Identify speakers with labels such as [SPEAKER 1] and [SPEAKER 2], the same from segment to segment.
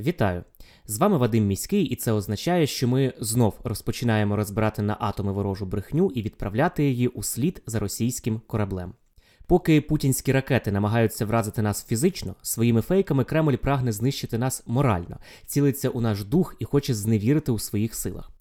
[SPEAKER 1] Вітаю! З вами Вадим Міський, і це означає, що ми знов розпочинаємо розбирати на атоми ворожу брехню і відправляти її у слід за російським кораблем. Поки путінські ракети намагаються вразити нас фізично, своїми фейками Кремль прагне знищити нас морально, цілиться у наш дух і хоче зневірити у своїх силах.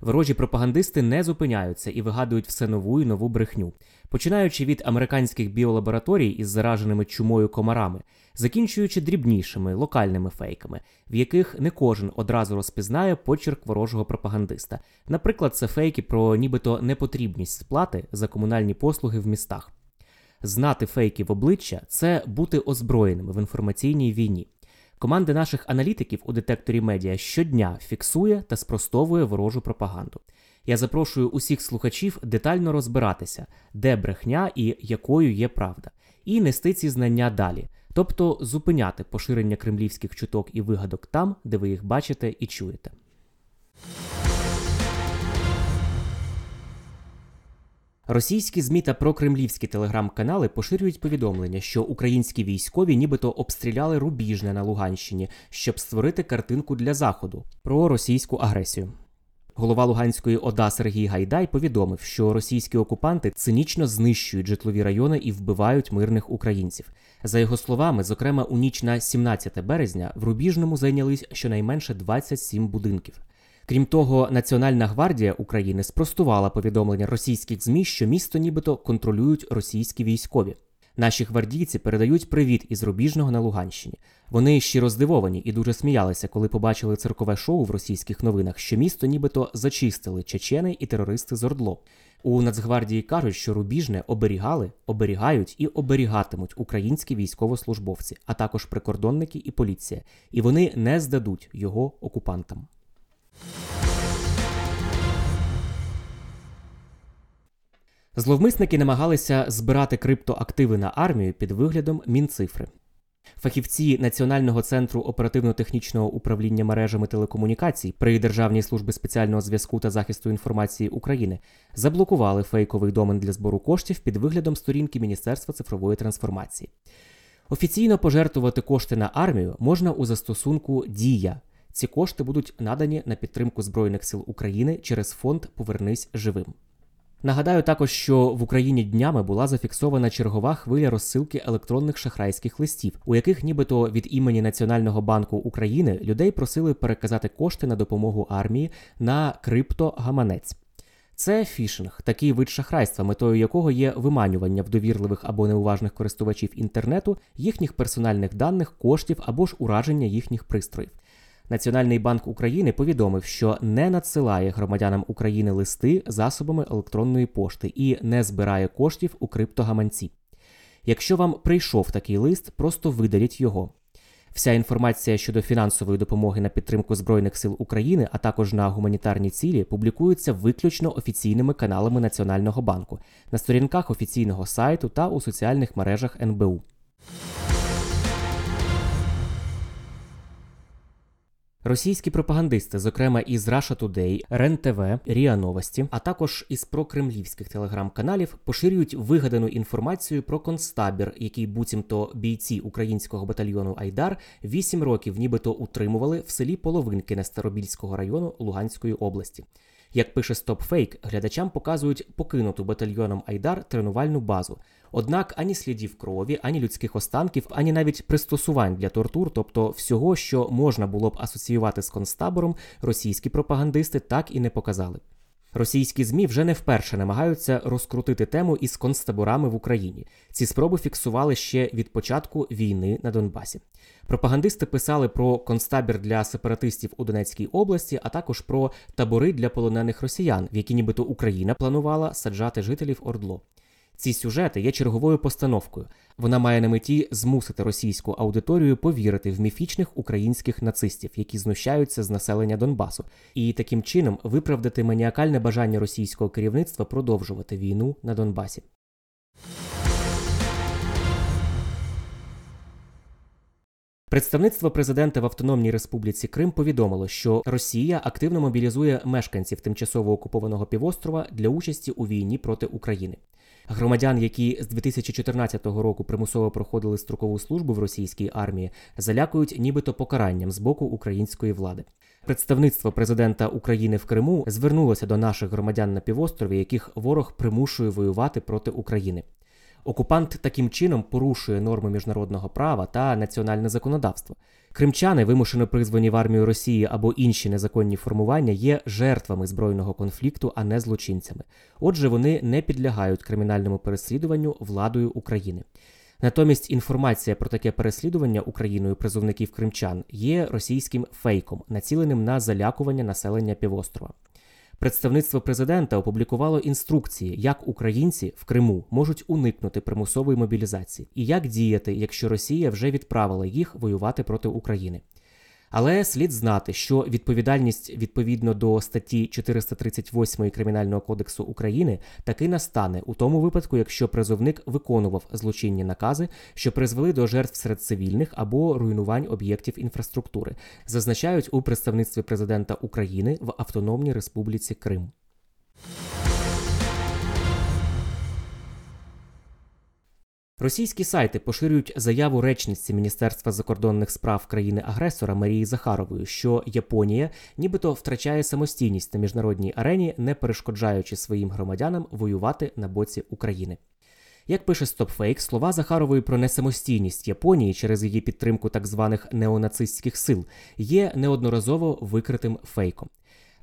[SPEAKER 1] Ворожі пропагандисти не зупиняються і вигадують все нову і нову брехню, починаючи від американських біолабораторій із зараженими чумою комарами, закінчуючи дрібнішими локальними фейками, в яких не кожен одразу розпізнає почерк ворожого пропагандиста. Наприклад, це фейки про нібито непотрібність сплати за комунальні послуги в містах. Знати фейки в обличчя це бути озброєними в інформаційній війні. Команда наших аналітиків у детекторі медіа щодня фіксує та спростовує ворожу пропаганду. Я запрошую усіх слухачів детально розбиратися, де брехня і якою є правда, і нести ці знання далі, тобто зупиняти поширення кремлівських чуток і вигадок там, де ви їх бачите і чуєте. Російські ЗМІ та прокремлівські телеграм-канали поширюють повідомлення, що українські військові нібито обстріляли Рубіжне на Луганщині, щоб створити картинку для заходу про російську агресію. Голова Луганської ОДА Сергій Гайдай повідомив, що російські окупанти цинічно знищують житлові райони і вбивають мирних українців. За його словами, зокрема, у ніч на 17 березня в Рубіжному зайнялись щонайменше 27 будинків. Крім того, Національна гвардія України спростувала повідомлення російських ЗМІ, що місто нібито контролюють російські військові. Наші гвардійці передають привіт із Рубіжного на Луганщині. Вони щиро здивовані і дуже сміялися, коли побачили циркове шоу в російських новинах, що місто нібито зачистили чечени і терористи з Ордло. У Нацгвардії кажуть, що Рубіжне оберігали, оберігають і оберігатимуть українські військовослужбовці, а також прикордонники і поліція, і вони не здадуть його окупантам. Зловмисники намагалися збирати криптоактиви на армію під виглядом Мінцифри. Фахівці Національного центру оперативно-технічного управління мережами телекомунікацій при Державній службі спеціального зв'язку та захисту інформації України заблокували фейковий домен для збору коштів під виглядом сторінки Міністерства цифрової трансформації. Офіційно пожертвувати кошти на армію можна у застосунку Дія. Ці кошти будуть надані на підтримку Збройних сил України через фонд Повернись живим. Нагадаю також, що в Україні днями була зафіксована чергова хвиля розсилки електронних шахрайських листів, у яких нібито від імені Національного банку України людей просили переказати кошти на допомогу армії на криптогаманець. Це фішинг, такий вид шахрайства, метою якого є виманювання в довірливих або неуважних користувачів інтернету їхніх персональних даних, коштів або ж ураження їхніх пристроїв. Національний банк України повідомив, що не надсилає громадянам України листи засобами електронної пошти і не збирає коштів у криптогаманці. Якщо вам прийшов такий лист, просто видаліть його. Вся інформація щодо фінансової допомоги на підтримку Збройних сил України, а також на гуманітарні цілі, публікується виключно офіційними каналами Національного банку на сторінках офіційного сайту та у соціальних мережах НБУ. Російські пропагандисти, зокрема із Russia Today, РЕН-ТВ, РІА Новості, а також із прокремлівських телеграм-каналів поширюють вигадану інформацію про концтабір, який буцімто бійці українського батальйону Айдар вісім років нібито утримували в селі Половинки Нестеробільського району Луганської області. Як пише StopFake, глядачам показують покинуту батальйоном Айдар тренувальну базу. Однак ані слідів крові, ані людських останків, ані навіть пристосувань для тортур, тобто всього, що можна було б асоціювати з концтабором, російські пропагандисти так і не показали. Російські ЗМІ вже не вперше намагаються розкрутити тему із концтаборами в Україні. Ці спроби фіксували ще від початку війни на Донбасі. Пропагандисти писали про концтабір для сепаратистів у Донецькій області, а також про табори для полонених росіян, в які нібито Україна планувала саджати жителів Ордло. Ці сюжети є черговою постановкою. Вона має на меті змусити російську аудиторію повірити в міфічних українських нацистів, які знущаються з населення Донбасу, і таким чином виправдати маніакальне бажання російського керівництва продовжувати війну на Донбасі. Представництво президента в Автономній Республіці Крим повідомило, що Росія активно мобілізує мешканців тимчасово окупованого півострова для участі у війні проти України. Громадян, які з 2014 року примусово проходили строкову службу в російській армії, залякують нібито покаранням з боку української влади. Представництво президента України в Криму звернулося до наших громадян на півострові, яких ворог примушує воювати проти України. Окупант таким чином порушує норми міжнародного права та національне законодавство. Кримчани, вимушено призвані в армію Росії або інші незаконні формування, є жертвами збройного конфлікту, а не злочинцями. Отже, вони не підлягають кримінальному переслідуванню владою України. Натомість інформація про таке переслідування Україною призовників кримчан є російським фейком, націленим на залякування населення півострова. Представництво президента опублікувало інструкції, як українці в Криму можуть уникнути примусової мобілізації і як діяти, якщо Росія вже відправила їх воювати проти України. Але слід знати, що відповідальність відповідно до статті 438 Кримінального кодексу України таки настане у тому випадку, якщо призовник виконував злочинні накази, що призвели до жертв серед цивільних або руйнувань об'єктів інфраструктури, зазначають у представництві президента України в Автономній Республіці Крим. Російські сайти поширюють заяву речниці Міністерства закордонних справ країни-агресора Марії Захарової, що Японія нібито втрачає самостійність на міжнародній арені, не перешкоджаючи своїм громадянам воювати на боці України. Як пише StopFake, слова Захарової про несамостійність Японії через її підтримку так званих неонацистських сил є неодноразово викритим фейком.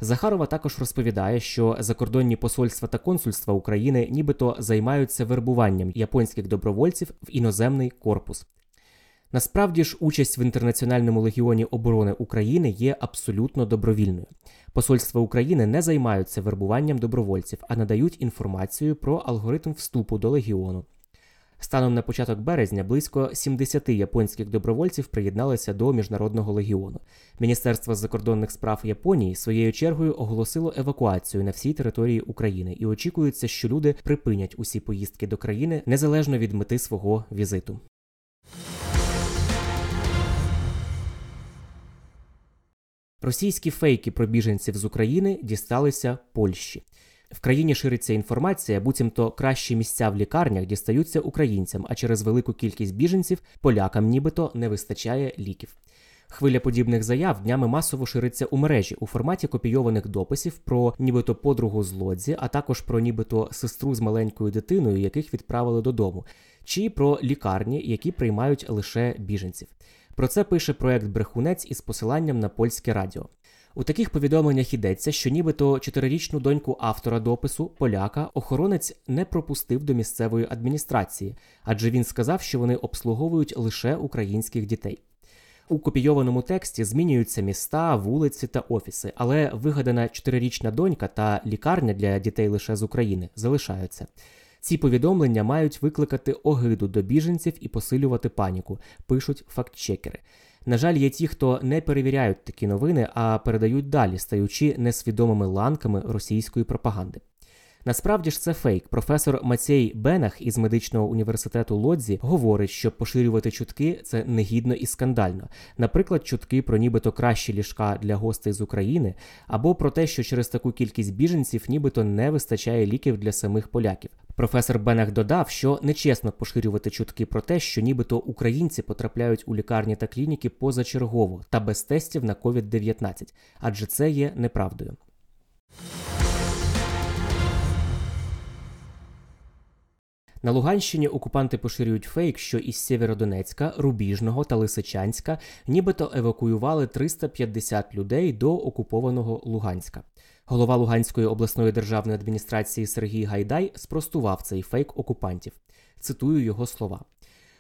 [SPEAKER 1] Захарова також розповідає, що закордонні посольства та консульства України нібито займаються вербуванням японських добровольців в іноземний корпус. Насправді ж, участь в інтернаціональному легіоні оборони України є абсолютно добровільною. Посольства України не займаються вербуванням добровольців, а надають інформацію про алгоритм вступу до легіону. Станом на початок березня близько 70 японських добровольців приєдналися до міжнародного легіону. Міністерство закордонних справ Японії своєю чергою оголосило евакуацію на всій території України і очікується, що люди припинять усі поїздки до країни незалежно від мети свого візиту. Російські фейки про біженців з України дісталися Польщі. В країні шириться інформація, буцімто кращі місця в лікарнях дістаються українцям, а через велику кількість біженців полякам нібито не вистачає ліків. Хвиля подібних заяв днями масово шириться у мережі у форматі копійованих дописів про нібито подругу з лодзі, а також про нібито сестру з маленькою дитиною, яких відправили додому, чи про лікарні, які приймають лише біженців. Про це пише проект Брехунець із посиланням на польське радіо. У таких повідомленнях йдеться, що нібито чотирирічну доньку автора допису, поляка, охоронець не пропустив до місцевої адміністрації, адже він сказав, що вони обслуговують лише українських дітей. У копійованому тексті змінюються міста, вулиці та офіси, але вигадана чотирирічна донька та лікарня для дітей лише з України залишаються. Ці повідомлення мають викликати огиду до біженців і посилювати паніку, пишуть фактчекери. На жаль, є ті, хто не перевіряють такі новини, а передають далі, стаючи несвідомими ланками російської пропаганди. Насправді ж це фейк. Професор Мацей Бенах із медичного університету Лодзі говорить, що поширювати чутки це негідно і скандально. Наприклад, чутки про нібито кращі ліжка для гостей з України, або про те, що через таку кількість біженців нібито не вистачає ліків для самих поляків. Професор Бенах додав, що нечесно поширювати чутки про те, що нібито українці потрапляють у лікарні та клініки позачергово та без тестів на COVID-19, адже це є неправдою. На Луганщині окупанти поширюють фейк, що із Сєвєродонецька, Рубіжного та Лисичанська нібито евакуювали 350 людей до окупованого Луганська. Голова Луганської обласної державної адміністрації Сергій Гайдай спростував цей фейк окупантів. Цитую його слова.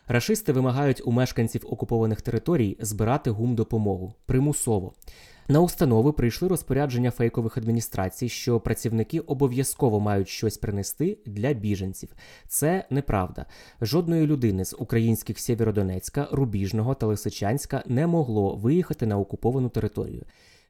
[SPEAKER 1] Рашисти вимагають у мешканців окупованих територій збирати гумдопомогу примусово. На установи прийшли розпорядження фейкових адміністрацій, що працівники обов'язково мають щось принести для біженців. Це неправда. Жодної людини з українських Сєвєродонецька, Рубіжного та Лисичанська не могло виїхати на окуповану територію.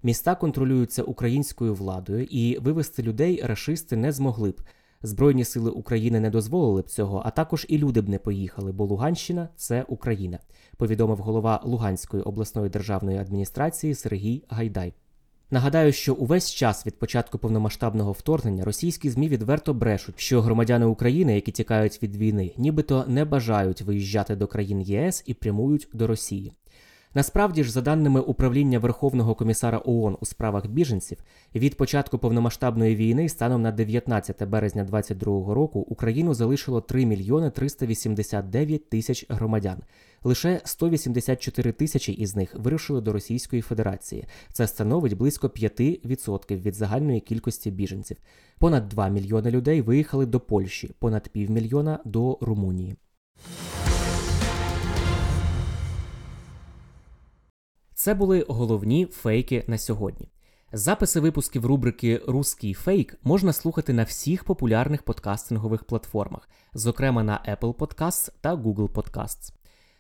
[SPEAKER 1] Міста контролюються українською владою, і вивести людей рашисти не змогли б. Збройні сили України не дозволили б цього, а також і люди б не поїхали, бо Луганщина це Україна, повідомив голова Луганської обласної державної адміністрації Сергій Гайдай. Нагадаю, що увесь час від початку повномасштабного вторгнення російські змі відверто брешуть, що громадяни України, які тікають від війни, нібито не бажають виїжджати до країн ЄС і прямують до Росії. Насправді ж, за даними управління Верховного комісара ООН у справах біженців, від початку повномасштабної війни станом на 19 березня 2022 року Україну залишило 3 мільйони 389 тисяч громадян. Лише 184 тисячі із них вирушили до Російської Федерації. Це становить близько 5% від загальної кількості біженців. Понад 2 мільйони людей виїхали до Польщі, понад півмільйона до Румунії. Це були головні фейки на сьогодні. Записи випусків рубрики Руський фейк можна слухати на всіх популярних подкастингових платформах, зокрема на Apple Podcasts та Google Podcasts.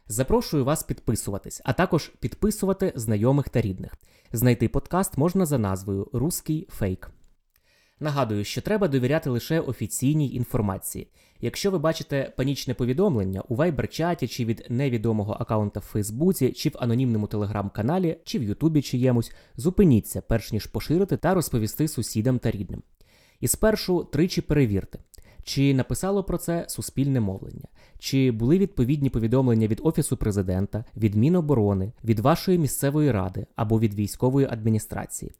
[SPEAKER 1] Запрошую вас підписуватись, а також підписувати знайомих та рідних. Знайти подкаст можна за назвою Руський фейк. Нагадую, що треба довіряти лише офіційній інформації. Якщо ви бачите панічне повідомлення у вайбер-чаті чи від невідомого аккаунта в Фейсбуці, чи в анонімному телеграм-каналі, чи в Ютубі чиємусь, зупиніться, перш ніж поширити та розповісти сусідам та рідним. І спершу тричі перевірте, чи написало про це суспільне мовлення, чи були відповідні повідомлення від Офісу президента, від Міноборони, від вашої місцевої ради або від військової адміністрації.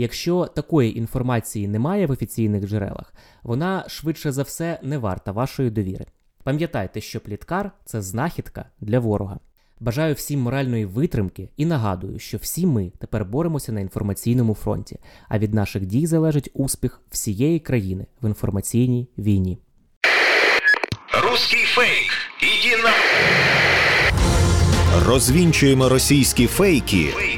[SPEAKER 1] Якщо такої інформації немає в офіційних джерелах, вона швидше за все не варта вашої довіри. Пам'ятайте, що пліткар це знахідка для ворога. Бажаю всім моральної витримки і нагадую, що всі ми тепер боремося на інформаційному фронті, а від наших дій залежить успіх всієї країни в інформаційній війні.
[SPEAKER 2] Русский фейк. Иди на...
[SPEAKER 3] Розвінчуємо російські фейки,
[SPEAKER 2] Фейки.